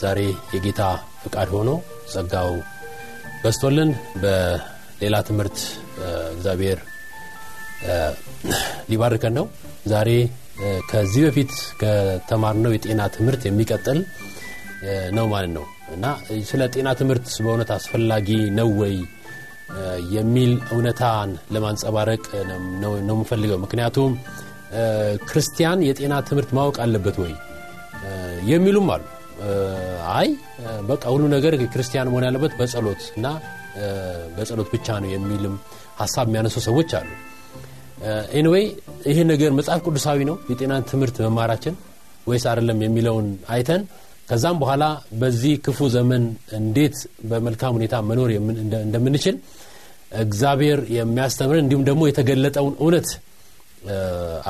ዛሬ የጌታ ፍቃድ ሆኖ ጸጋው በስቶልን በሌላ ትምህርት እግዚአብሔር ሊባርከን ነው። ዛሬ ከዚህ በፊት ከተማርነው የጤና ትምህርት የሚቀጥል ነው ማለት ነው። እና ስለ ጤና ትምህርት በእውነት አስፈላጊ ነው ወይ? የሚል እውነታን ለማንጸባረቅ ነው የምፈልገው። ምክንያቱም ክርስቲያን የጤና ትምህርት ማወቅ አለበት ወይ? የሚሉም አሉ አይ በቃ ሁሉ ነገር ክርስቲያን መሆን ያለበት በጸሎት እና በጸሎት ብቻ ነው የሚልም ሀሳብ የሚያነሱ ሰዎች አሉ። anyway ይህ ነገር መጽሐፍ ቅዱሳዊ ነው የጤናን ትምህርት መማራችን ወይስ አይደለም የሚለውን አይተን ከዛም በኋላ በዚህ ክፉ ዘመን እንዴት በመልካም ሁኔታ መኖር እንደምንችል እግዚአብሔር የሚያስተምረን እንዲሁም ደግሞ የተገለጠውን እውነት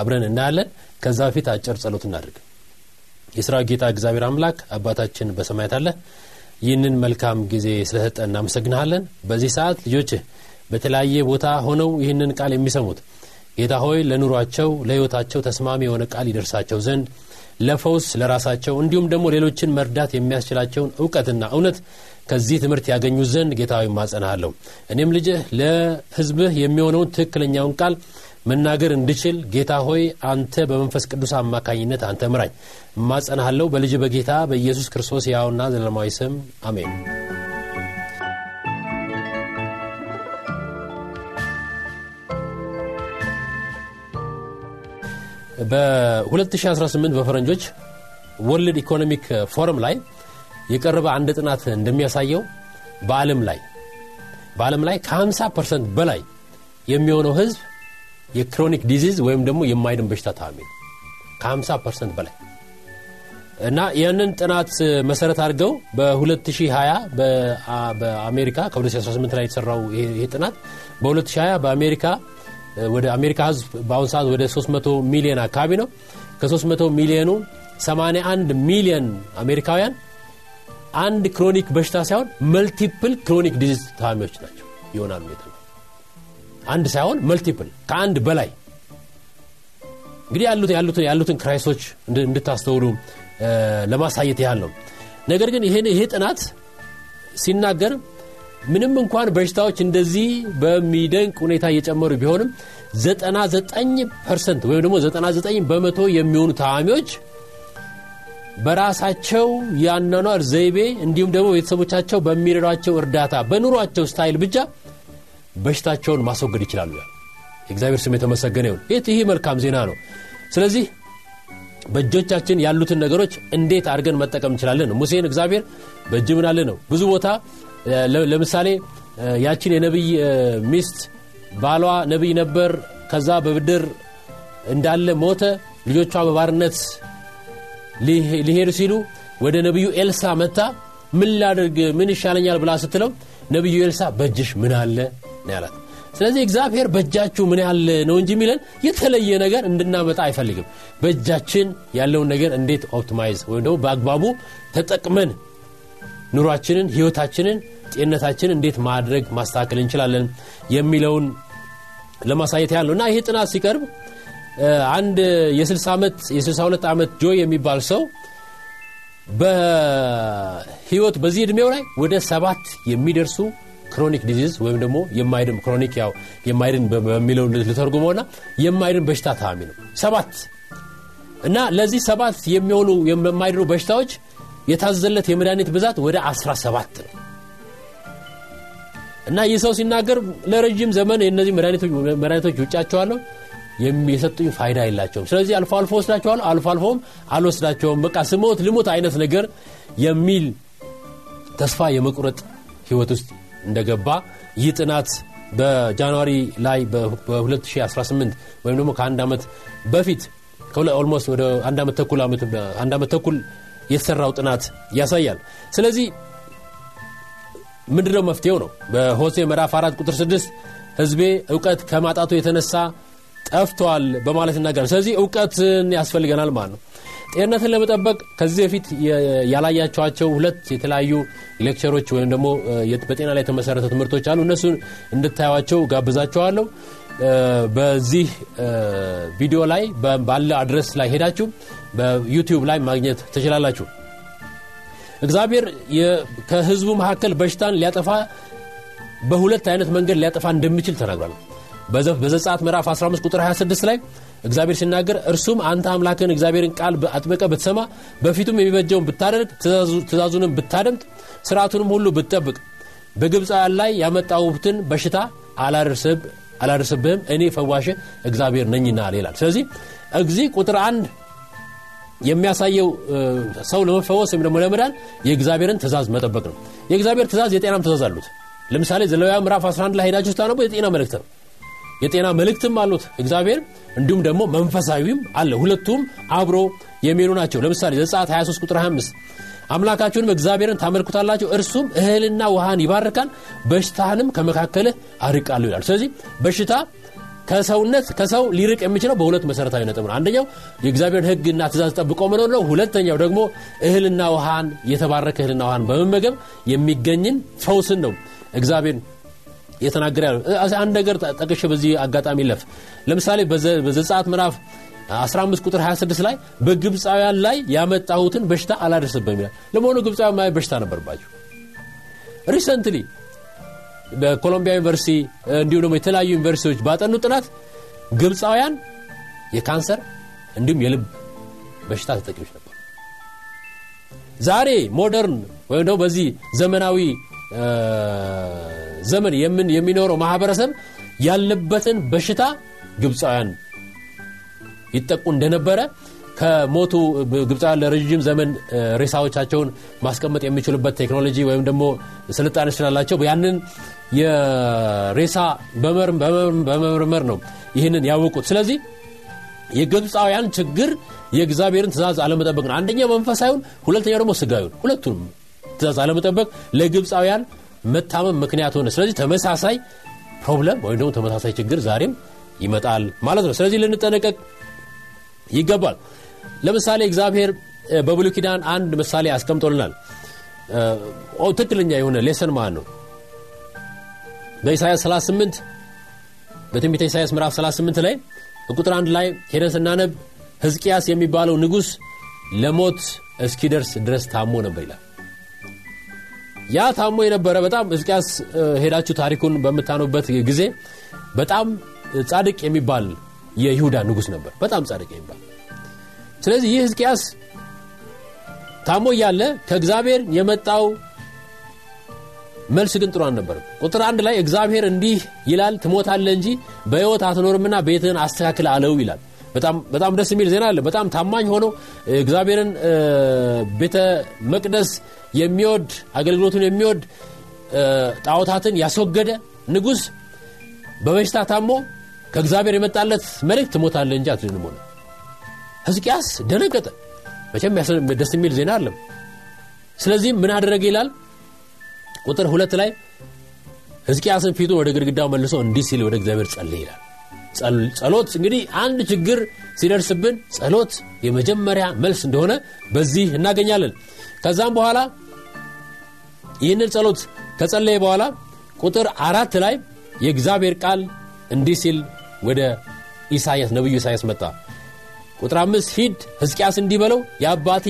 አብረን እናያለን። ከዛ በፊት አጭር ጸሎት እናድርግ የስራ ጌታ እግዚአብሔር አምላክ አባታችን በሰማያት አለ። ይህንን መልካም ጊዜ ስለሰጠ እናመሰግንሃለን። በዚህ ሰዓት ልጆችህ በተለያየ ቦታ ሆነው ይህንን ቃል የሚሰሙት ጌታ ሆይ ለኑሯቸው ለህይወታቸው ተስማሚ የሆነ ቃል ይደርሳቸው ዘንድ ለፈውስ ለራሳቸው እንዲሁም ደግሞ ሌሎችን መርዳት የሚያስችላቸውን እውቀትና እውነት ከዚህ ትምህርት ያገኙ ዘንድ ጌታዊ ማጸናሃለሁ እኔም ልጅህ ለህዝብህ የሚሆነውን ትክክለኛውን ቃል መናገር እንድችል ጌታ ሆይ አንተ በመንፈስ ቅዱስ አማካኝነት አንተ ምራኝ። እማጸናሃለሁ በልጅ በጌታ በኢየሱስ ክርስቶስ ያውና ዘለማዊ ስም አሜን። በ2018 በፈረንጆች World Economic Forum ላይ የቀረበ አንድ ጥናት እንደሚያሳየው በዓለም ላይ በዓለም ላይ ከ50 ፐርሰንት በላይ የሚሆነው ህዝብ የ chronic disease ወይም ደግሞ የማይድን በሽታ ታማሚ ነው። ከ50 ፐርሰንት በላይ እና ይህንን ጥናት መሰረት አድርገው በ2020 በአሜሪካ ከ2018 ላይ የተሰራው ይሄ ጥናት በ2020 በአሜሪካ ወደ አሜሪካ ህዝብ በአሁኑ ሰዓት ወደ 300 ሚሊዮን አካባቢ ነው። ከ300 ሚሊዮኑ 81 ሚሊዮን አሜሪካውያን አንድ chronic በሽታ ሳይሆን multiple chronic disease ታማሚዎች ናቸው። ይሆናሉ የተባሉ አንድ ሳይሆን multiple ከአንድ በላይ። እንግዲህ ያሉትን ያሉትን crisis ኦች እንድታስተውሉ ለማሳየት ያህል ነው። ነገር ግን ይሄ ጥናት ሲናገር ምንም እንኳን በሽታዎች እንደዚህ በሚደንቅ ሁኔታ እየጨመሩ ቢሆንም 99 ፐርሰንት ወይም ደግሞ 99 በመቶ የሚሆኑ ታማሚዎች በራሳቸው የአኗኗር ዘይቤ እንዲሁም ደግሞ ቤተሰቦቻቸው በሚረዷቸው እርዳታ በኑሯቸው style ብቻ በሽታቸውን ማስወገድ ይችላሉ። የእግዚአብሔር ስም የተመሰገነ ይሁን። ይህ መልካም ዜና ነው። ስለዚህ በእጆቻችን ያሉትን ነገሮች እንዴት አድርገን መጠቀም እንችላለን ሙሴን እግዚአብሔር በእጅህ ምን አለ ነው? ብዙ ቦታ ለምሳሌ ያችን የነቢይ ሚስት ባሏ ነቢይ ነበር። ከዛ በብድር እንዳለ ሞተ። ልጆቿ በባርነት ሊሄዱ ሲሉ ወደ ነቢዩ ኤልሳዕ መጥታ ምን ላድርግ? ምን ይሻለኛል ብላ ስትለው ነቢዩ ኤልሳዕ በእጅሽ ምን አለ ነው ያላት። ስለዚህ እግዚአብሔር በእጃችሁ ምን አለ ነው እንጂ የሚለን የተለየ ነገር እንድናመጣ አይፈልግም። በእጃችን ያለውን ነገር እንዴት optimize ወይም ደግሞ በአግባቡ ተጠቅመን ኑሯችንን ህይወታችንን ጤንነታችንን እንዴት ማድረግ ማስተካከል እንችላለን የሚለውን ለማሳየት ያለው እና ይሄ ጥናት ሲቀርብ አንድ የ62 ዓመት ጆይ የሚባል ሰው በህይወት በዚህ ዕድሜው ላይ ወደ ሰባት የሚደርሱ chronic disease ወይም ደግሞ የማይድን chronic ያው የማይድን በሚለው ልተርጉመውና የማይድን በሽታ ታማሚ ነው። ሰባት እና ለዚህ ሰባት የሚሆኑ የማይድኑ በሽታዎች የታዘለት የመድኃኒት ብዛት ወደ 17 ነው። እና ይህ ሰው ሲናገር ለረዥም ዘመን የእነዚህ መድኃኒቶች ውጫቸዋለሁ የሰጡኝ ፋይዳ የላቸውም። ስለዚህ አልፎ አልፎ ወስዳቸዋለሁ አልፎ አልፎም አልወስዳቸውም። በቃ ስሞት ልሞት አይነት ነገር የሚል ተስፋ የመቁረጥ ህይወት ውስጥ እንደገባ ይህ ጥናት በጃንዋሪ ላይ በ2018 ወይም ደግሞ ከአንድ ዓመት በፊት almost ወደ አንድ ዓመት ተኩል የተሰራው ጥናት ያሳያል። ስለዚህ ምንድነው መፍትሄው ነው? በሆሴዕ ምዕራፍ 4 ቁጥር 6 ህዝቤ እውቀት ከማጣቱ የተነሳ ጠፍተዋል በማለት ይናገራል ስለዚህ እውቀትን ያስፈልገናል ማለት ነው። ጤንነትን ለመጠበቅ ከዚህ በፊት ያላያቸዋቸው ሁለት የተለያዩ lecture ኦች ወይም ደግሞ በጤና ላይ የተመሰረተ ትምህርቶች አሉ። እነሱን እንድታዩቸው ጋብዛቸዋለሁ በዚህ ቪዲዮ ላይ ባለ አድረስ ላይ ሄዳችሁ በዩቲዩብ ላይ ማግኘት ትችላላችሁ። እግዚአብሔር ከህዝቡ መካከል በሽታን ሊያጠፋ በሁለት አይነት መንገድ ሊያጠፋ እንደሚችል ተናግሯል በዘጻት ምዕራፍ 15 ቁጥር 26 ላይ እግዚአብሔር ሲናገር እርሱም አንተ አምላክን እግዚአብሔርን ቃል አጥበቀ ብትሰማ በፊቱም የሚበጀውን ብታደርግ ትእዛዙንም ብታደምጥ ስርዓቱንም ሁሉ ብትጠብቅ በግብፃውያን ላይ ያመጣሁትን በሽታ አላደርስብህም እኔ ፈዋሽ እግዚአብሔር ነኝና ይላል። ስለዚህ እዚህ ቁጥር አንድ የሚያሳየው ሰው ለመፈወስ ወይም ደግሞ ለመዳን የእግዚአብሔርን ትእዛዝ መጠበቅ ነው። የእግዚአብሔር ትእዛዝ የጤናም ትእዛዝ አሉት። ለምሳሌ ዘሌዋውያን ምዕራፍ 11 ላይ ሄዳችሁ ስታነቡ የጤና መልእክት ነው የጤና መልእክትም አሉት። እግዚአብሔር እንዲሁም ደግሞ መንፈሳዊም አለ። ሁለቱም አብሮ የሚሄዱ ናቸው። ለምሳሌ ዘጻት 23 ቁጥር 25 አምላካችሁንም እግዚአብሔርን ታመልኩታላችሁ እርሱም እህልና ውሃን ይባርካል በሽታህንም ከመካከልህ አርቃለሁ ይላል። ስለዚህ በሽታ ከሰውነት ከሰው ሊርቅ የሚችለው በሁለት መሰረታዊ ነጥብ ነው። አንደኛው የእግዚአብሔርን ህግና ትእዛዝ ጠብቆ መኖር ነው። ሁለተኛው ደግሞ እህልና ውሃን የተባረከ እህልና ውሃን በመመገብ የሚገኝን ፈውስን ነው። እግዚአብሔር የተናገረ ያለው። አንድ ነገር ጠቅሽ በዚህ አጋጣሚ ለፍ ለምሳሌ በዘጸአት ምዕራፍ 15 ቁጥር 26 ላይ በግብፃውያን ላይ ያመጣሁትን በሽታ አላደርስብም ይላል። ለመሆኑ ግብፃውያን ማየ በሽታ ነበርባቸው recently በኮሎምቢያ ዩኒቨርሲቲ እንዲሁም ደግሞ የተለያዩ ዩኒቨርሲቲዎች ባጠኑ ጥናት ግብፃውያን የካንሰር እንዲሁም የልብ በሽታ ተጠቂዎች ነበር ዛሬ ሞደርን ወይም ደግሞ በዚህ ዘመናዊ ዘመን የሚኖረው ማህበረሰብ ያለበትን በሽታ ግብፃውያን ይጠቁ እንደነበረ ከሞቱ ግብፃውያን ለረዥም ዘመን ሬሳዎቻቸውን ማስቀመጥ የሚችሉበት ቴክኖሎጂ ወይም ደግሞ ስልጣኔ ስላላቸው ያንን የሬሳ በመመርመር ነው ይህንን ያወቁት። ስለዚህ የግብፃውያን ችግር የእግዚአብሔርን ትእዛዝ አለመጠበቅ ነው። አንደኛው መንፈሳዊውን ሁለተኛው ደግሞ ስጋዊውን ሁለቱንም ትእዛዝ አለመጠበቅ ለግብፃውያን መታመም ምክንያት ሆነ። ስለዚህ ተመሳሳይ ፕሮብለም ወይም ደግሞ ተመሳሳይ ችግር ዛሬም ይመጣል ማለት ነው። ስለዚህ ልንጠነቀቅ ይገባል። ለምሳሌ እግዚአብሔር በብሉ ኪዳን አንድ ምሳሌ አስቀምጦልናል። ትክክለኛ የሆነ ሌሰን ማለት ነው? በኢሳያስ 38 በትንቢተ ኢሳያስ ምዕራፍ 38 ላይ ቁጥር አንድ ላይ ሄደን ስናነብ ህዝቅያስ የሚባለው ንጉሥ ለሞት እስኪደርስ ድረስ ታሞ ነበር ይላል ያ ታሞ የነበረ በጣም ህዝቅያስ ሄዳችሁ ታሪኩን በምታኑበት ጊዜ በጣም ጻድቅ የሚባል የይሁዳ ንጉሥ ነበር። በጣም ጻድቅ የሚባል። ስለዚህ ይህ ህዝቅያስ ታሞ እያለ ከእግዚአብሔር የመጣው መልስ ግን ጥሩ አልነበርም ቁጥር አንድ ላይ እግዚአብሔር እንዲህ ይላል ትሞታለ እንጂ በህይወት አትኖርምና ቤትህን አስተካክል አለው ይላል በጣም ደስ የሚል ዜና አለ። በጣም ታማኝ ሆኖ እግዚአብሔርን ቤተ መቅደስ የሚወድ አገልግሎቱን የሚወድ ጣዖታትን ያስወገደ ንጉሥ በበሽታ ታሞ ከእግዚአብሔር የመጣለት መልእክት ትሞታለ እንጂ አትድንም ሆነ። ህዝቅያስ ደነገጠ። መቼም ደስ የሚል ዜና አለም ስለዚህም ምን አደረገ ይላል? ቁጥር ሁለት ላይ ህዝቅያስን ፊቱን ወደ ግድግዳው መልሶ እንዲህ ሲል ወደ እግዚአብሔር ጸልይ ይላል ጸሎት እንግዲህ አንድ ችግር ሲደርስብን ጸሎት የመጀመሪያ መልስ እንደሆነ በዚህ እናገኛለን። ከዛም በኋላ ይህንን ጸሎት ከጸለየ በኋላ ቁጥር አራት ላይ የእግዚአብሔር ቃል እንዲህ ሲል ወደ ኢሳያስ ነቢዩ ኢሳያስ መጣ። ቁጥር አምስት ሂድ ህዝቅያስ እንዲህ በለው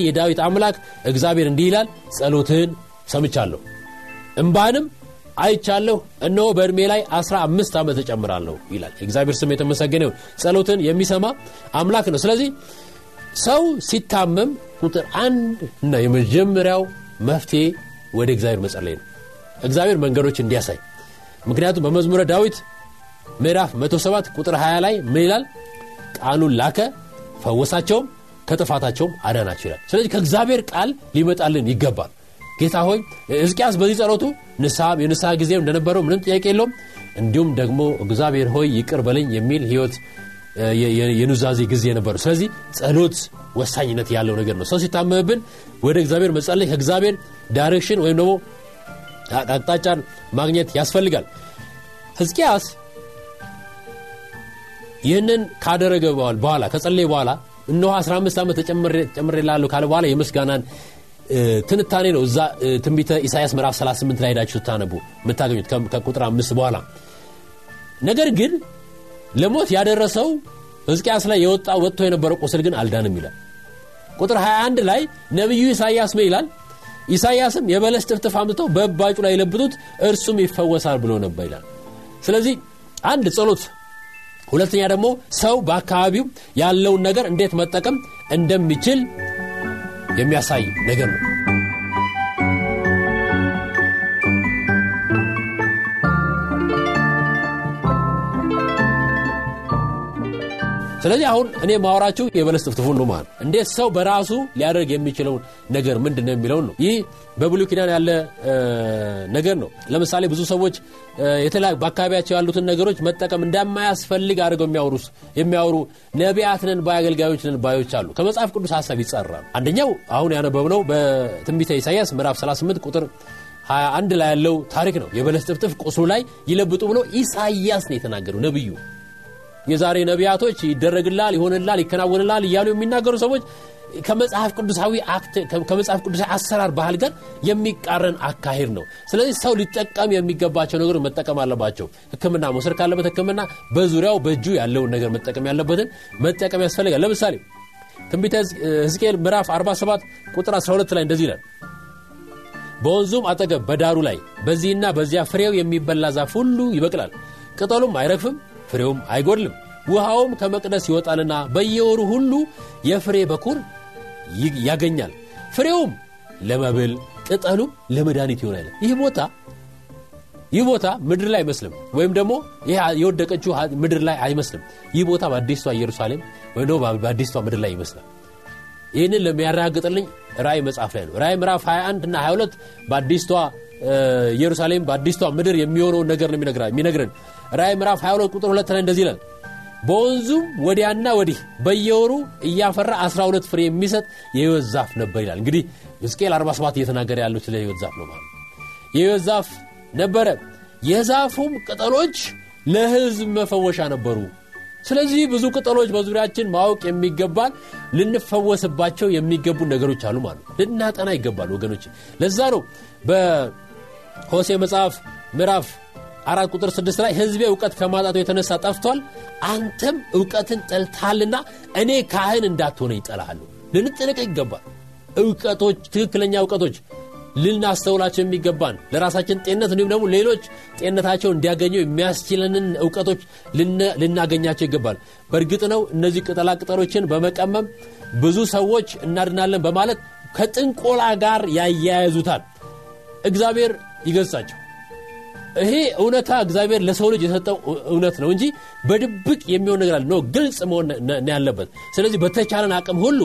የዳዊት አምላክ እግዚአብሔር እንዲህ ይላል ጸሎትህን ሰምቻለሁ። እምባንም አይቻለሁ። እነሆ በእድሜ ላይ አስራ አምስት ዓመት እጨምራለሁ ይላል። እግዚአብሔር ስም የተመሰገነ የሚሰማ የሚሰማ አምላክ ነው። ስለዚህ ሰው ሲታመም ቁጥር አንድ እና የመጀመሪያው መፍትሄ ወደ እግዚአብሔር መጸለይ ነው። እግዚአብሔር መንገዶች እንዲያሳይ። ምክንያቱም በመዝሙረ ዳዊት ምዕራፍ 107 ቁጥር 20 ላይ ምን ይላል? ቃሉን ላከ ፈወሳቸውም ከጥፋታቸውም አዳናቸው ይላል። ስለዚህ ከእግዚአብሔር ቃል ሊመጣልን ይገባል ጌታ ሆይ ሕዝቅያስ በዚህ ጸሎቱ የንስሐ ጊዜ እንደነበረው ምንም ጥያቄ የለውም። እንዲሁም ደግሞ እግዚአብሔር ሆይ ይቅር በለኝ የሚል ህይወት የኑዛዜ ጊዜ ነበሩ ስለዚህ ጸሎት ወሳኝነት ያለው ነገር ነው። ሰው ሲታመምብን ወደ እግዚአብሔር መጸለይ ከእግዚአብሔር direction ወይም ደግሞ አቅጣጫን ማግኘት ያስፈልጋል። ህዝቅያስ ይህንን ካደረገ በኋላ ከጸለየ በኋላ እነሆ 15 ዓመት ተጨምሬ ላለሁ ካለ በኋላ የምስጋናን ትንታኔ ነው። እዛ ትንቢተ ኢሳያስ ምዕራፍ 38 ላይ ሄዳችሁ ስታነቡ የምታገኙት ከቁጥር አምስት በኋላ። ነገር ግን ለሞት ያደረሰው ሕዝቅያስ ላይ የወጣ ወጥቶ የነበረው ቁስል ግን አልዳንም ይላል። ቁጥር 21 ላይ ነቢዩ ኢሳያስ ምን ይላል? ኢሳያስም የበለስ ጥፍጥፍ አምጥተው በእባጩ ላይ የለብጡት እርሱም ይፈወሳል ብሎ ነበር ይላል። ስለዚህ አንድ ጸሎት ሁለተኛ ደግሞ ሰው በአካባቢው ያለውን ነገር እንዴት መጠቀም እንደሚችል የሚያሳይ ነገር ነው። ስለዚህ አሁን እኔ ማወራችሁ የበለስ ጥፍጥፉን ነው ማለት እንዴት ሰው በራሱ ሊያደርግ የሚችለውን ነገር ምንድን ነው የሚለውን ነው። ይህ በብሉ ኪዳን ያለ ነገር ነው። ለምሳሌ ብዙ ሰዎች በአካባቢያቸው ያሉትን ነገሮች መጠቀም እንደማያስፈልግ አድርገው የሚያወሩ ነቢያትንን ባይ አገልጋዮች ነን ባዮች አሉ። ከመጽሐፍ ቅዱስ ሀሳብ ይጸራሉ አንደኛው አሁን ያነበብነው በትንቢተ ኢሳያስ ምዕራፍ 38 ቁጥር 21 ላይ ያለው ታሪክ ነው። የበለስ ጥፍጥፍ ቁስሉ ላይ ይለብጡ ብሎ ኢሳያስ ነው የተናገሩ ነብዩ የዛሬ ነቢያቶች ይደረግላል ይሆንላል ይከናወንላል እያሉ የሚናገሩ ሰዎች ከመጽሐፍ ቅዱሳዊ ከመጽሐፍ ቅዱሳዊ አሰራር ባህል ጋር የሚቃረን አካሄድ ነው። ስለዚህ ሰው ሊጠቀም የሚገባቸው ነገሮች መጠቀም አለባቸው። ህክምና መውሰድ ካለበት ህክምና በዙሪያው በእጁ ያለውን ነገር መጠቀም ያለበትን መጠቀም ያስፈልጋል። ለምሳሌ ትንቢተ ህዝቅኤል ምዕራፍ 47 ቁጥር 12 ላይ እንደዚህ ይላል በወንዙም አጠገብ በዳሩ ላይ በዚህና በዚያ ፍሬው የሚበላ ዛፍ ሁሉ ይበቅላል ቅጠሉም አይረግፍም ፍሬውም አይጎድልም ውሃውም ከመቅደስ ይወጣልና በየወሩ ሁሉ የፍሬ በኩር ያገኛል። ፍሬውም ለመብል ቅጠሉም ለመድኃኒት ይሆናል። ይህ ቦታ ይህ ቦታ ምድር ላይ አይመስልም። ወይም ደግሞ ይህ የወደቀችው ምድር ላይ አይመስልም። ይህ ቦታ በአዲስቷ ኢየሩሳሌም ወይም ደግሞ በአዲስቷ ምድር ላይ ይመስላል። ይህንን ለሚያረጋግጥልኝ ራእይ መጽሐፍ ላይ ነው። ራእይ ምዕራፍ 21 እና 22 በአዲስቷ ኢየሩሳሌም በአዲስቷ ምድር የሚሆነውን ነገር ነው የሚነግረን ራእይ ምዕራፍ 22 ቁጥር 2 ላይ እንደዚህ ይላል። በወንዙም ወዲያና ወዲህ በየወሩ እያፈራ 12 ፍሬ የሚሰጥ የህይወት ዛፍ ነበር ይላል። እንግዲህ ሕዝቅኤል 47 እየተናገረ ያለው ስለ ህይወት ዛፍ ነው ማለት የህይወት ዛፍ ነበረ። የዛፉም ቅጠሎች ለህዝብ መፈወሻ ነበሩ። ስለዚህ ብዙ ቅጠሎች በዙሪያችን ማወቅ የሚገባል ልንፈወስባቸው የሚገቡ ነገሮች አሉ ማለት ልናጠና ይገባል ወገኖች። ለዛ ነው በሆሴ መጽሐፍ ምዕራፍ አራት ቁጥር ስድስት ላይ ህዝቤ እውቀት ከማጣቱ የተነሳ ጠፍቷል አንተም እውቀትን ጠልታልና እኔ ካህን እንዳትሆነ ይጠላሃሉ ልንጥንቅ ይገባል። እውቀቶች ትክክለኛ እውቀቶች ልናስተውላቸው የሚገባን ለራሳችን ጤንነት እንዲሁም ደግሞ ሌሎች ጤንነታቸው እንዲያገኙ የሚያስችለንን እውቀቶች ልናገኛቸው ይገባል። በእርግጥ ነው እነዚህ ቅጠላ ቅጠሎችን በመቀመም ብዙ ሰዎች እናድናለን በማለት ከጥንቆላ ጋር ያያያዙታል። እግዚአብሔር ይገጻቸው ይሄ እውነታ እግዚአብሔር ለሰው ልጅ የሰጠው እውነት ነው እንጂ በድብቅ የሚሆን ነገር አለ ግልጽ መሆን ያለበት። ስለዚህ በተቻለን አቅም ሁሉ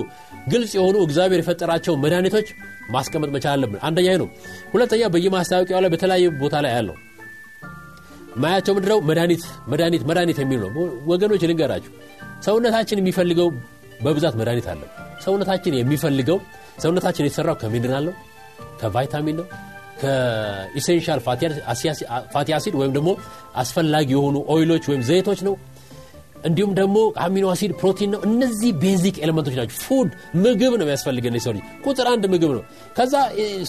ግልጽ የሆኑ እግዚአብሔር የፈጠራቸው መድኃኒቶች ማስቀመጥ መቻል አለብን። አንደኛ ነው። ሁለተኛ በየማስታወቂያው ላይ በተለያዩ ቦታ ላይ ያለው ማያቸው ምድረው መድኃኒት መድኃኒት መድኃኒት የሚል ነው። ወገኖች ልንገራችሁ። ሰውነታችን የሚፈልገው በብዛት መድኃኒት አለ ሰውነታችን የሚፈልገው ሰውነታችን የተሰራው ከሚኒራል ነው? ከቫይታሚን ነው ከ essential fatty acid ወይም ደግሞ አስፈላጊ የሆኑ oil ኦች ወይም ዘይቶች ነው። እንዲሁም ደግሞ amino acid ፕሮቲን ነው። እነዚህ basic element ኦች ናቸው። food ምግብ ነው የሚያስፈልገን ሰው ልጅ። ቁጥር አንድ ምግብ ነው። ከዛ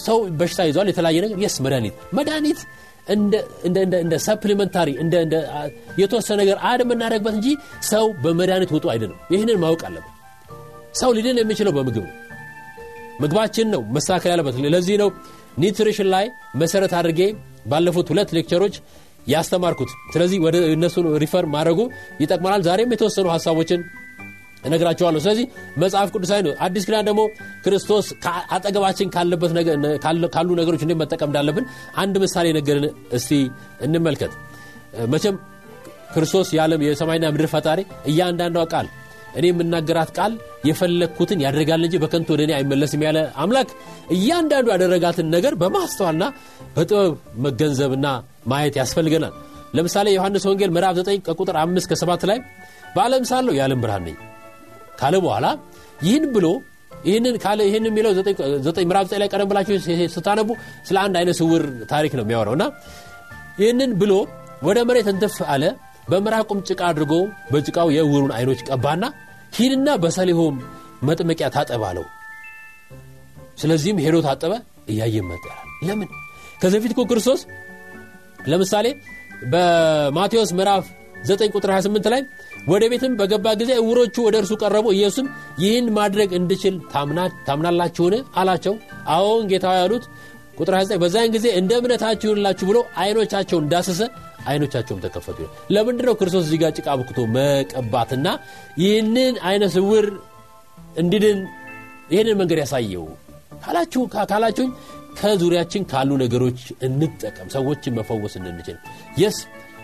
ሰው በሽታ ይዟል የተለያየ ነገር። yes መድኃኒት። መድኃኒት እንደ supplementary የተወሰነ ነገር add የምናደርግበት እንጂ ሰው በመድኃኒት ውጡ አይደለም። ይህንን ማወቅ አለበት ሰው ሊድን የሚችለው በምግብ ነው። ምግባችን ነው። መስተካከል ያለበት። ለዚህ ነው nutrition ላይ መሰረት አድርጌ ባለፉት ሁለት lecture ኦች ያስተማርኩት። ስለዚህ ወደ እነሱን refer ማድረጉ ይጠቅመናል። ዛሬም የተወሰኑ ሀሳቦችን እነግራቸዋለሁ ስለዚህ መጽሐፍ ቅዱሳዊ ነው አዲስ ኪዳን ደግሞ ክርስቶስ አጠገባችን ካሉ ነገሮች እንዴት መጠቀም እንዳለብን አንድ ምሳሌ ነገርን እስቲ እንመልከት። መቼም ክርስቶስ የዓለም የሰማይና ምድር ፈጣሪ እያንዳንዷ ቃል እኔ የምናገራት ቃል የፈለግኩትን ያደርጋል እንጂ በከንቱ ወደ እኔ አይመለስም ያለ አምላክ እያንዳንዱ ያደረጋትን ነገር በማስተዋልና በጥበብ መገንዘብና ማየት ያስፈልገናል። ለምሳሌ ዮሐንስ ወንጌል ምዕራፍ 9 ከቁጥር 5 ከ7 ላይ በዓለም ሳለሁ የዓለም ብርሃን ነኝ ካለ በኋላ ይህን ብሎ ይህንን ካለ ይህን የሚለው ምዕራፍ ዘጠኝ ላይ ቀደም ብላችሁ ስታነቡ ስለ አንድ አይነ ስውር ታሪክ ነው የሚያወራው እና ይህንን ብሎ ወደ መሬት እንትፍ አለ በምራቁም ጭቃ አድርጎ በጭቃው የእውሩን አይኖች ቀባና ሂድና በሰሊሆም መጥመቂያ ታጠብ አለው። ስለዚህም ሄዶ ታጠበ እያየ መጣ። ለምን? ከዚህ በፊት ክርስቶስ ለምሳሌ በማቴዎስ ምዕራፍ 9 ቁጥር 28 ላይ ወደ ቤትም በገባ ጊዜ እውሮቹ ወደ እርሱ ቀረቡ። ኢየሱስም ይህን ማድረግ እንድችል ታምናላችሁን? አላቸው። አዎን ጌታ ያሉት ቁጥር 29 በዛን ጊዜ እንደ እምነታችሁ ይሁንላችሁ ብሎ አይኖቻቸውን እንዳሰሰ አይኖቻቸውም ተከፈቱ። ለምንድ ነው ክርስቶስ እዚህ ጋር ጭቃ ብክቶ መቀባትና ይህንን አይነ ስውር እንዲድን ይህንን መንገድ ያሳየው? ካላችሁኝ ከዙሪያችን ካሉ ነገሮች እንጠቀም ሰዎችን መፈወስ እንድንችል። yes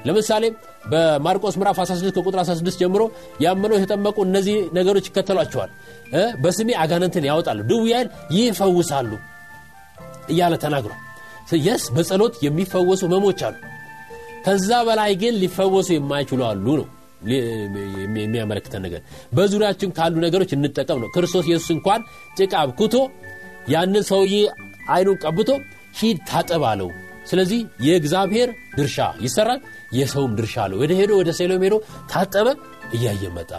ለምሳሌ በማርቆስ ምዕራፍ 16 ከቁጥር 16 ጀምሮ ያመነው የተጠመቁ እነዚህ ነገሮች ይከተሏቸዋል። በስሜ አጋነንትን ያወጣሉ ድውያን ይፈውሳሉ እያለ ተናግሯል። yes በጸሎት የሚፈወሱ ህመሞች አሉ ከዛ በላይ ግን ሊፈወሱ የማይችሉ አሉ ነው የሚያመለክተን ነገር። በዙሪያችን ካሉ ነገሮች እንጠቀም ነው። ክርስቶስ ኢየሱስ እንኳን ጭቃ አብኩቶ ያንን ሰውዬ አይኑን ቀብቶ ሂድ ታጠብ አለው። ስለዚህ የእግዚአብሔር ድርሻ ይሰራል የሰውም ድርሻ አለው። ወደ ሄዶ ወደ ሴሎም ሄዶ ታጠበ እያየ መጣ።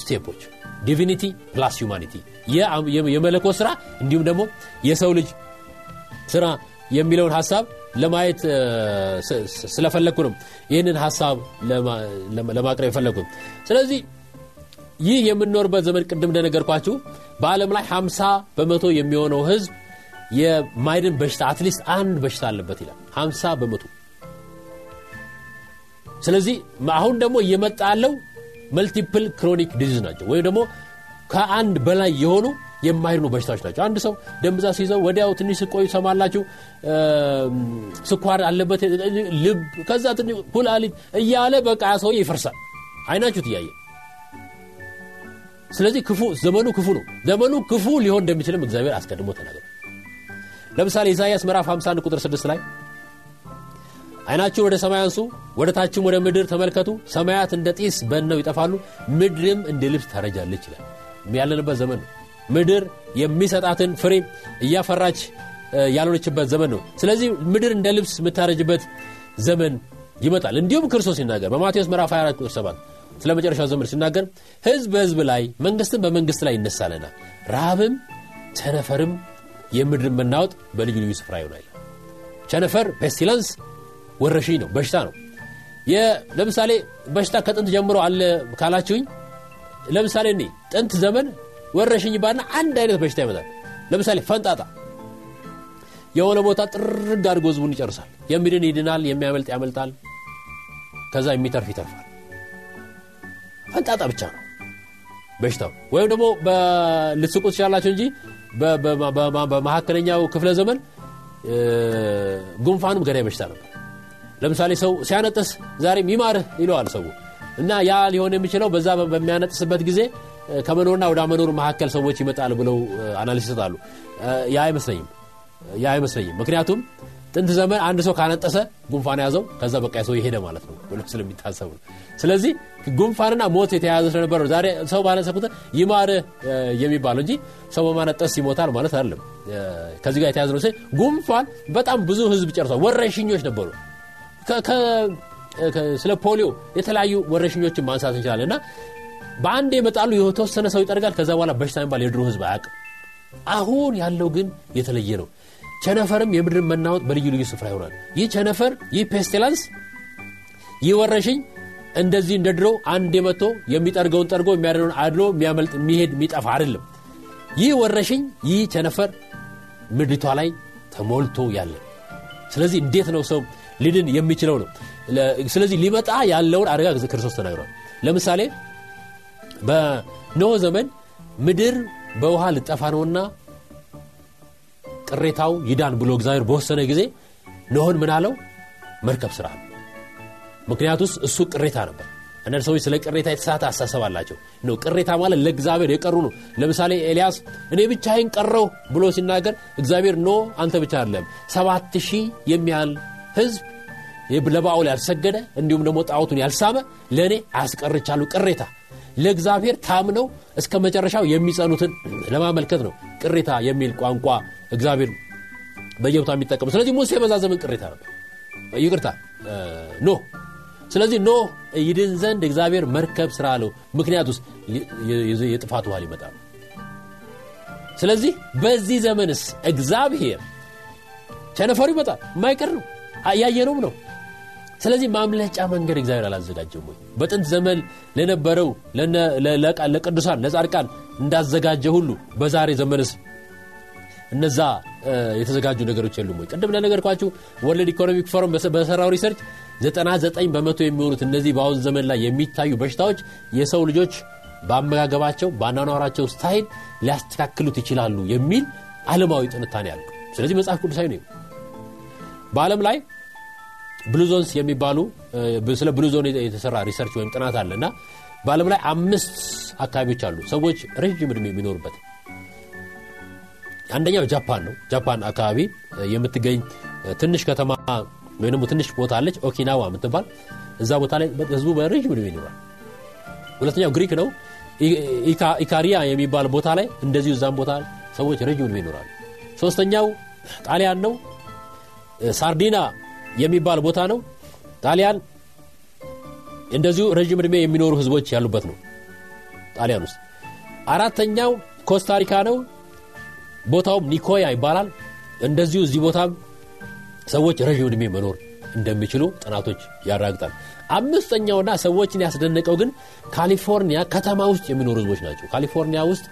step ኦች divinity plus humanity የመለኮት ስራ እንዲሁም ደግሞ የሰው ልጅ ስራ የሚለውን ሀሳብ ለማየት ስለፈለግኩ ነው ይህንን ሀሳብ ለማቅረብ የፈለግኩ ስለዚህ ይህ የምንኖርበት ዘመን ቅድም እንደነገርኳችሁ በዓለም ላይ 50 በመቶ የሚሆነው ህዝብ የማይድን በሽታ at least አንድ በሽታ አለበት ይላል። 50 በመቶ። ስለዚህ አሁን ደግሞ እየመጣ ያለው multiple chronic disease ናቸው። ወይም ደግሞ ከአንድ በላይ የሆኑ የማይድኑ በሽታዎች ናቸው። አንድ ሰው ደም ብዛት ሲይዘው ወዲያው ትንሽ ስቆዩ ሰማላችሁ ስኳር አለበት ልብ ከዛ ትንሽ ኩላሊት እያለ በቃ ሰው ይፈርሳል። አይናችሁት እያየ ስለዚህ ክፉ ዘመኑ ክፉ ነው። ዘመኑ ክፉ ሊሆን እንደሚችልም እግዚአብሔር አስቀድሞ ተናግሯል ለምሳሌ ኢሳያስ ምዕራፍ 51 ቁጥር 6 ላይ አይናችሁን ወደ ሰማይ አንሱ ወደ ታችም ወደ ምድር ተመልከቱ። ሰማያት እንደ ጢስ በነው ይጠፋሉ ምድርም እንደ ልብስ ታረጃለች ይላል። ያለንበት ዘመን ነው ምድር የሚሰጣትን ፍሬ እያፈራች ያልሆነችበት ዘመን ነው። ስለዚህ ምድር እንደ ልብስ የምታረጅበት ዘመን ይመጣል። እንዲሁም ክርስቶስ ሲናገር በማቴዎስ ምዕራፍ 24 ቁጥር 7 ስለ መጨረሻው ዘመን ሲናገር ህዝብ በህዝብ ላይ መንግስትም በመንግስት ላይ ይነሳለና ረሃብም ቸነፈርም የምድርን መናወጥ በልዩ ልዩ ስፍራ ይሆናል። ቸነፈር pestilence ወረሽኝ ነው በሽታ ነው። ለምሳሌ በሽታ ከጥንት ጀምሮ አለ ካላችሁኝ ለምሳሌ እኔ ጥንት ዘመን ወረሽኝ ባና አንድ አይነት በሽታ ይመጣል። ለምሳሌ ፈንጣጣ። የሆነ ቦታ ጥርግ አድርጎ ህዝቡን ይጨርሳል። የሚድን ይድናል የሚያመልጥ ያመልጣል። ከዛ የሚተርፍ ይተርፋል። ፈንጣጣ ብቻ ነው በሽታው። ወይም ደግሞ ልትስቁ ትችላላችሁ እንጂ በመካከለኛው ክፍለ ዘመን ጉንፋኑም ገዳይ በሽታ ነበር። ለምሳሌ ሰው ሲያነጥስ ዛሬም ይማርህ ይለዋል ሰው። እና ያ ሊሆን የሚችለው በዛ በሚያነጥስበት ጊዜ ከመኖርና ወደ መኖር መካከል ሰዎች ይመጣል ብለው አናሊስ ይሰጣሉ። ያ አይመስለኝም። ያ አይመስለኝም። ምክንያቱም ጥንት ዘመን አንድ ሰው ካነጠሰ ጉንፋን ያዘው ከዛ በቃ ሰው ይሄደ ማለት ነው። ብሎ ስለሚታሰቡ ነው። ስለዚህ ጉንፋንና ሞት የተያያዘ ስለነበረ ዛሬ ሰው ባነጠሰ ቁጥር ይማር የሚባለው እንጂ ሰው በማነጠስ ይሞታል ማለት አይደለም። ከዚህ ጋር የተያዘ ነው። ጉንፋን በጣም ብዙ ህዝብ ጨርሷል። ወረሽኞች ነበሩ። ስለ ፖሊዮ የተለያዩ ወረሽኞችን ማንሳት እንችላለን እና በአንድ የመጣሉ የተወሰነ ሰው ይጠርጋል ከዛ በኋላ በሽታ የሚባል የድሮ ህዝብ አያውቅም። አሁን ያለው ግን የተለየ ነው። ቸነፈርም የምድርን መናወጥ በልዩ ልዩ ስፍራ ይሆናል። ይህ ቸነፈር ይህ pestilence ይህ ወረሽኝ እንደዚህ እንደ ድሮ አንድ የመቶ የሚጠርገውን ጠርጎ የሚያድነውን አድሎ የሚያመልጥ የሚሄድ የሚጠፋ አይደለም። ይህ ወረሽኝ ይህ ቸነፈር ምድሪቷ ላይ ተሞልቶ ያለ ስለዚህ እንዴት ነው ሰው ሊድን የሚችለው ነው? ስለዚህ ሊመጣ ያለውን አደጋ ክርስቶስ ተናግሯል። ለምሳሌ በኖህ ዘመን ምድር በውሃ ልጠፋ ነውና ቅሬታው ይዳን ብሎ እግዚአብሔር በወሰነ ጊዜ ኖህን ምን አለው? መርከብ ስራ ምክንያቱስ እሱ ቅሬታ ነበር። አንዳንድ ሰዎች ስለ ቅሬታ የተሳተ አሳሰብ አላቸው። ነው ቅሬታ ማለት ለእግዚአብሔር የቀሩ ነው። ለምሳሌ ኤልያስ እኔ ብቻዬን ቀረው ብሎ ሲናገር እግዚአብሔር ኖ አንተ ብቻ አይደለም ሰባት ሺህ የሚያህል ህዝብ ለባውል ያልሰገደ እንዲሁም ደግሞ ጣዖቱን ያልሳመ ለእኔ አያስቀርቻሉ ቅሬታ ለእግዚአብሔር ታምነው እስከ መጨረሻው የሚጸኑትን ለማመልከት ነው ቅሬታ የሚል ቋንቋ እግዚአብሔር በየቦታ የሚጠቀሙ ስለዚህ ሙሴ በዛ ዘመን ቅሬታ ነበር። ይቅርታ ኖህ። ስለዚህ ኖህ ይድን ዘንድ እግዚአብሔር መርከብ ስራ አለው። ምክንያት ውስጥ የጥፋት ውሃ ሊመጣ ስለዚህ በዚህ ዘመንስ እግዚአብሔር ቸነፈሩ ይመጣል? የማይቀር ነው። እያየነውም ነው ስለዚህ ማምለጫ መንገድ እግዚአብሔር አላዘጋጀም ወይ? በጥንት ዘመን ለነበረው ለቅዱሳን ለጻድቃን እንዳዘጋጀ ሁሉ በዛሬ ዘመንስ እነዛ የተዘጋጁ ነገሮች የሉም ወይ? ቅድም ለነገርኳችሁ World Economic Forum በሰራው research 99 በመቶ የሚሆኑት እነዚህ በአሁን ዘመን ላይ የሚታዩ በሽታዎች የሰው ልጆች በአመጋገባቸው በአኗኗራቸው style ሊያስተካክሉት ይችላሉ የሚል ዓለማዊ ትንታኔ ያለው ስለዚህ መጽሐፍ ቅዱሳዊ ነው በዓለም ላይ blue zones የሚባሉ ስለ blue zone የተሰራ research ወይም ጥናት አለ እና በዓለም ላይ አምስት አካባቢዎች አሉ ሰዎች ረዥም ዕድሜ የሚኖሩበት። አንደኛው ጃፓን ነው። ጃፓን አካባቢ የምትገኝ ትንሽ ከተማ ወይም ትንሽ ቦታ አለች ኦኪናዋ የምትባል። እዛ ቦታ ላይ ህዝቡ በረዥም ዕድሜ ይኖራል። ሁለተኛው ግሪክ ነው። ኢካሪያ የሚባል ቦታ ላይ እንደዚሁ እዛም ቦታ ሰዎች ረዥም ዕድሜ ይኖራሉ። ሶስተኛው ጣሊያን ነው። ሳርዲና የሚባል ቦታ ነው። ጣሊያን እንደዚሁ ረዥም ዕድሜ የሚኖሩ ህዝቦች ያሉበት ነው። ጣሊያን ውስጥ አራተኛው ኮስታሪካ ነው። ቦታውም ኒኮያ ይባላል። እንደዚሁ እዚህ ቦታም ሰዎች ረዥም ዕድሜ መኖር እንደሚችሉ ጥናቶች ያራግጣል አምስተኛውና ሰዎችን ያስደነቀው ግን ካሊፎርኒያ ከተማ ውስጥ የሚኖሩ ህዝቦች ናቸው። ካሊፎርኒያ ውስጥ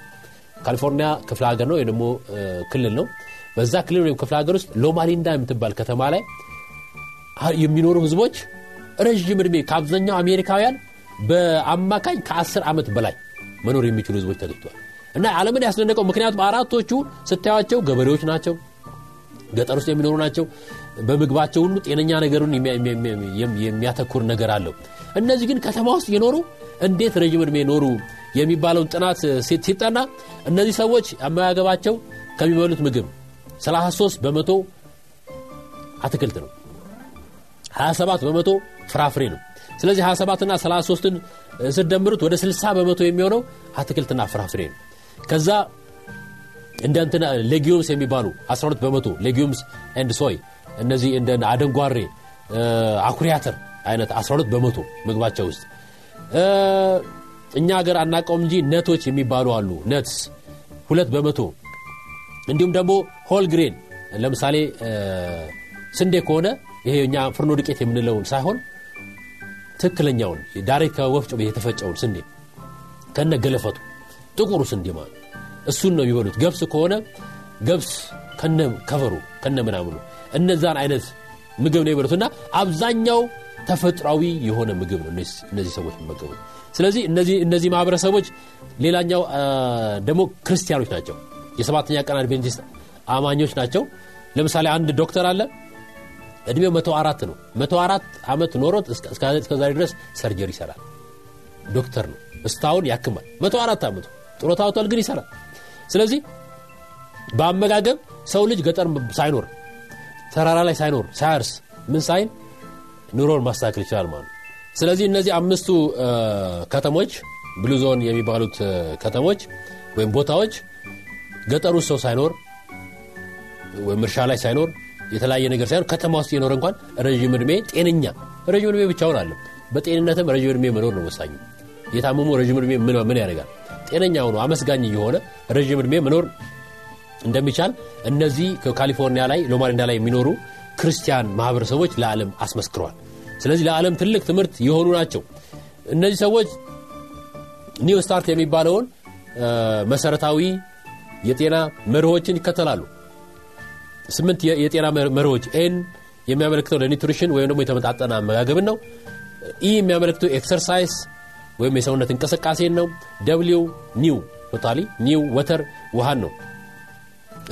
ካሊፎርኒያ ክፍለ ሀገር ነው ወይ ደግሞ ክልል ነው። በዛ ክልል ወይም ክፍለ ሀገር ውስጥ ሎማሊንዳ የምትባል ከተማ ላይ የሚኖሩ ህዝቦች ረዥም ዕድሜ ከአብዛኛው አሜሪካውያን በአማካኝ ከ10 ዓመት በላይ መኖር የሚችሉ ህዝቦች ተገኝተዋል። እና ዓለምን ያስደነቀው ምክንያቱም አራቶቹ ስታያቸው ገበሬዎች ናቸው ገጠር ውስጥ የሚኖሩ ናቸው። በምግባቸው ሁሉ ጤነኛ ነገሩን የሚያተኩር ነገር አለው። እነዚህ ግን ከተማ ውስጥ የኖሩ እንዴት ረዥም ዕድሜ ኖሩ የሚባለውን ጥናት ሲጠና እነዚህ ሰዎች አመጋገባቸው ከሚበሉት ምግብ 33 በመቶ አትክልት ነው 27 በመቶ ፍራፍሬ ነው። ስለዚህ 27 ና 33ን ስደምሩት ወደ 60 በመቶ የሚሆነው አትክልትና ፍራፍሬ ነው። ከዛ እንደ እንትና legumes የሚባሉ 12 በመቶ legumes and soy እነዚህ እንደ አደንጓሬ አኩሪ አተር አይነት 12 በመቶ ምግባቸው ውስጥ። እኛ ሀገር አናቀውም እንጂ nut ኦች የሚባሉ አሉ። nuts ሁለት በመቶ። እንዲሁም ደግሞ whole grain ለምሳሌ ስንዴ ከሆነ ይሄ እኛ ፍርኖ ዱቄት የምንለውን ሳይሆን ትክክለኛውን direct ከወፍጮ የተፈጨውን ስንዴ ከነ ገለፈቱ ጥቁሩ ስንዴ ማለት እሱን ነው የሚበሉት። ገብስ ከሆነ ገብስ ከነ ከቨሩ ከነ ምናምኑ እነዛን አይነት ምግብ ነው የሚበሉት። እና አብዛኛው ተፈጥሯዊ የሆነ ምግብ ነው እነዚህ ሰዎች የሚመገቡት። ስለዚህ እነዚህ ማህበረሰቦች ሌላኛው ደግሞ ክርስቲያኖች ናቸው። የሰባተኛ ቀን አድቬንቲስት አማኞች ናቸው። ለምሳሌ አንድ ዶክተር አለ እድሜው መቶ አራት ነው። መቶ አራት ዓመት ኖሮት እስከዛሬ ድረስ ሰርጀሪ ይሰራል። ዶክተር ነው። እስታሁን ያክማል። መቶ አራት ዓመቱ ጡረታ ወጥቷል ግን ይሰራል። ስለዚህ በአመጋገብ ሰው ልጅ ገጠር ሳይኖር ተራራ ላይ ሳይኖር ሳያርስ ምን ሳይል ኑሮን ማስተካከል ይችላል ማለት ስለዚህ እነዚህ አምስቱ ከተሞች ብሉዞን የሚባሉት ከተሞች ወይም ቦታዎች ውስጥ ሰው ሳይኖር ወይም እርሻ ላይ ሳይኖር የተለያየ ነገር ሳይሆን ከተማ ውስጥ የኖረ እንኳን ረዥም ዕድሜ ጤነኛ ረዥም ዕድሜ ብቻውን አለ በጤንነትም ረዥም ዕድሜ መኖር ነው ወሳኙ። የታመሙ ረዥም ዕድሜ ምን ያደርጋል? ጤነኛ ሆኖ አመስጋኝ የሆነ ረዥም ዕድሜ መኖር እንደሚቻል እነዚህ ካሊፎርኒያ ላይ ሎማሊንዳ ላይ የሚኖሩ ክርስቲያን ማህበረሰቦች ለዓለም አስመስክረዋል። ስለዚህ ለዓለም ትልቅ ትምህርት የሆኑ ናቸው። እነዚህ ሰዎች new start የሚባለውን መሰረታዊ የጤና መርሆችን ይከተላሉ ስምንት የጤና መርሆች N የሚያመለክተው ለ nutrition ወይም ደግሞ የተመጣጠነ አመጋገብን ነው። E የሚያመለክተው exercise ወይም የሰውነት እንቅስቃሴን ነው። W new totally new water ውሃን ነው።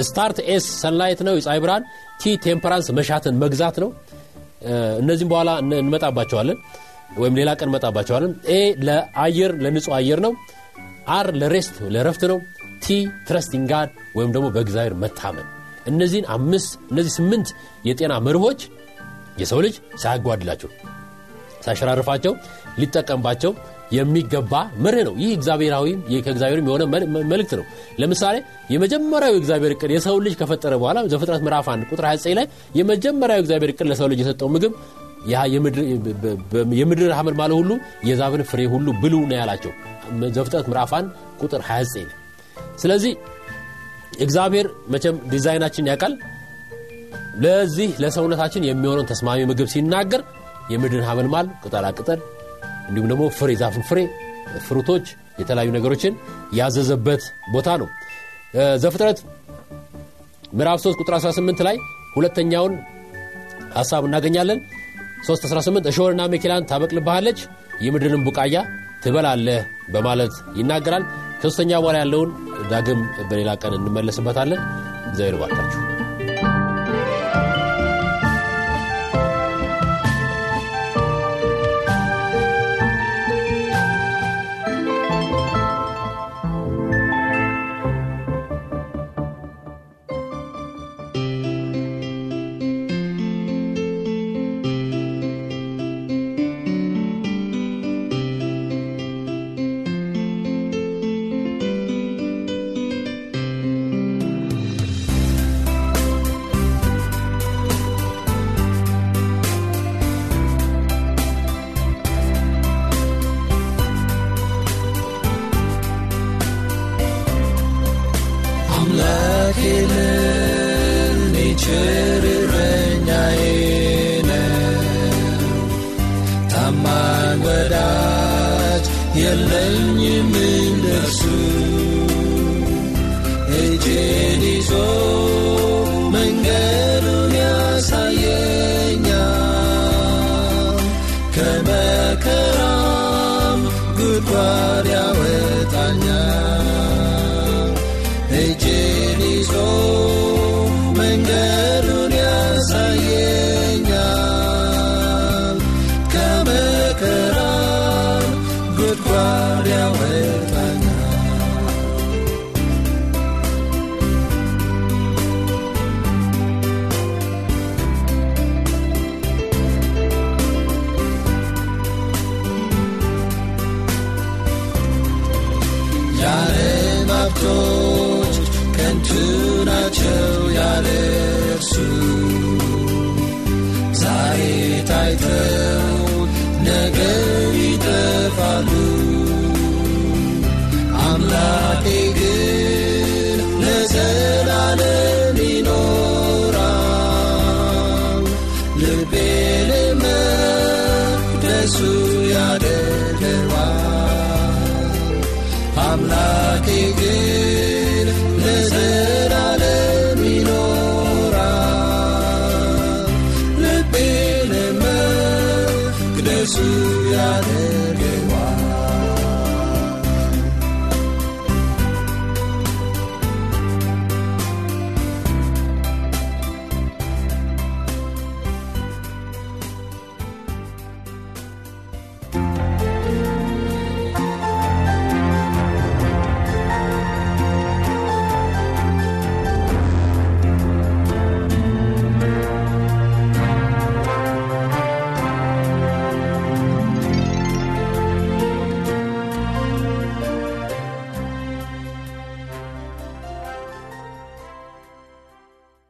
start S sunlight ነው። የፀሐይ ብርሃን T temperance መሻትን መግዛት ነው። እነዚህም በኋላ እንመጣባቸዋለን ወይም ሌላ ቀን እንመጣባቸዋለን። A ለአየር ለንጹህ አየር ነው። R ለ rest ለረፍት ነው። T trusting God ወይም ደግሞ በእግዚአብሔር መታመን እነዚህን አምስት እነዚህ ስምንት የጤና መርሆች የሰው ልጅ ሳያጓድላቸው ሳያሸራርፋቸው ሊጠቀምባቸው የሚገባ መርህ ነው። ይህ እግዚአብሔራዊ ከእግዚአብሔርም የሆነ መልእክት ነው። ለምሳሌ የመጀመሪያው እግዚአብሔር እቅድ የሰው ልጅ ከፈጠረ በኋላ ዘፍጥረት ምዕራፍ 1 ቁጥር 29 ላይ የመጀመሪያው እግዚአብሔር እቅድ ለሰው ልጅ የሰጠው ምግብ የምድር ሐመልማል ሁሉ የዛፍን ፍሬ ሁሉ ብሉ ነው ያላቸው ዘፍጥረት ምዕራፍ 1 ቁጥር 29 ላይ። ስለዚህ እግዚአብሔር መቼም ዲዛይናችን ያውቃል። ለዚህ ለሰውነታችን የሚሆነውን ተስማሚ ምግብ ሲናገር የምድርን ሐመልማል ቅጠላቅጠል እንዲሁም ደግሞ ፍሬ ዛፍን ፍሬ ፍሩቶች የተለያዩ ነገሮችን ያዘዘበት ቦታ ነው። ዘፍጥረት ምዕራፍ 3 ቁጥር 18 ላይ ሁለተኛውን ሐሳብ እናገኛለን። 318 እሾህንና መኪላን ታበቅልብሃለች የምድርን ቡቃያ ትበላለህ በማለት ይናገራል። ከሶስተኛ በኋላ ያለውን ዳግም በሌላ ቀን እንመለስበታለን። እግዚአብሔር ባርካችሁ። ያድነዋል አምላኬ ግን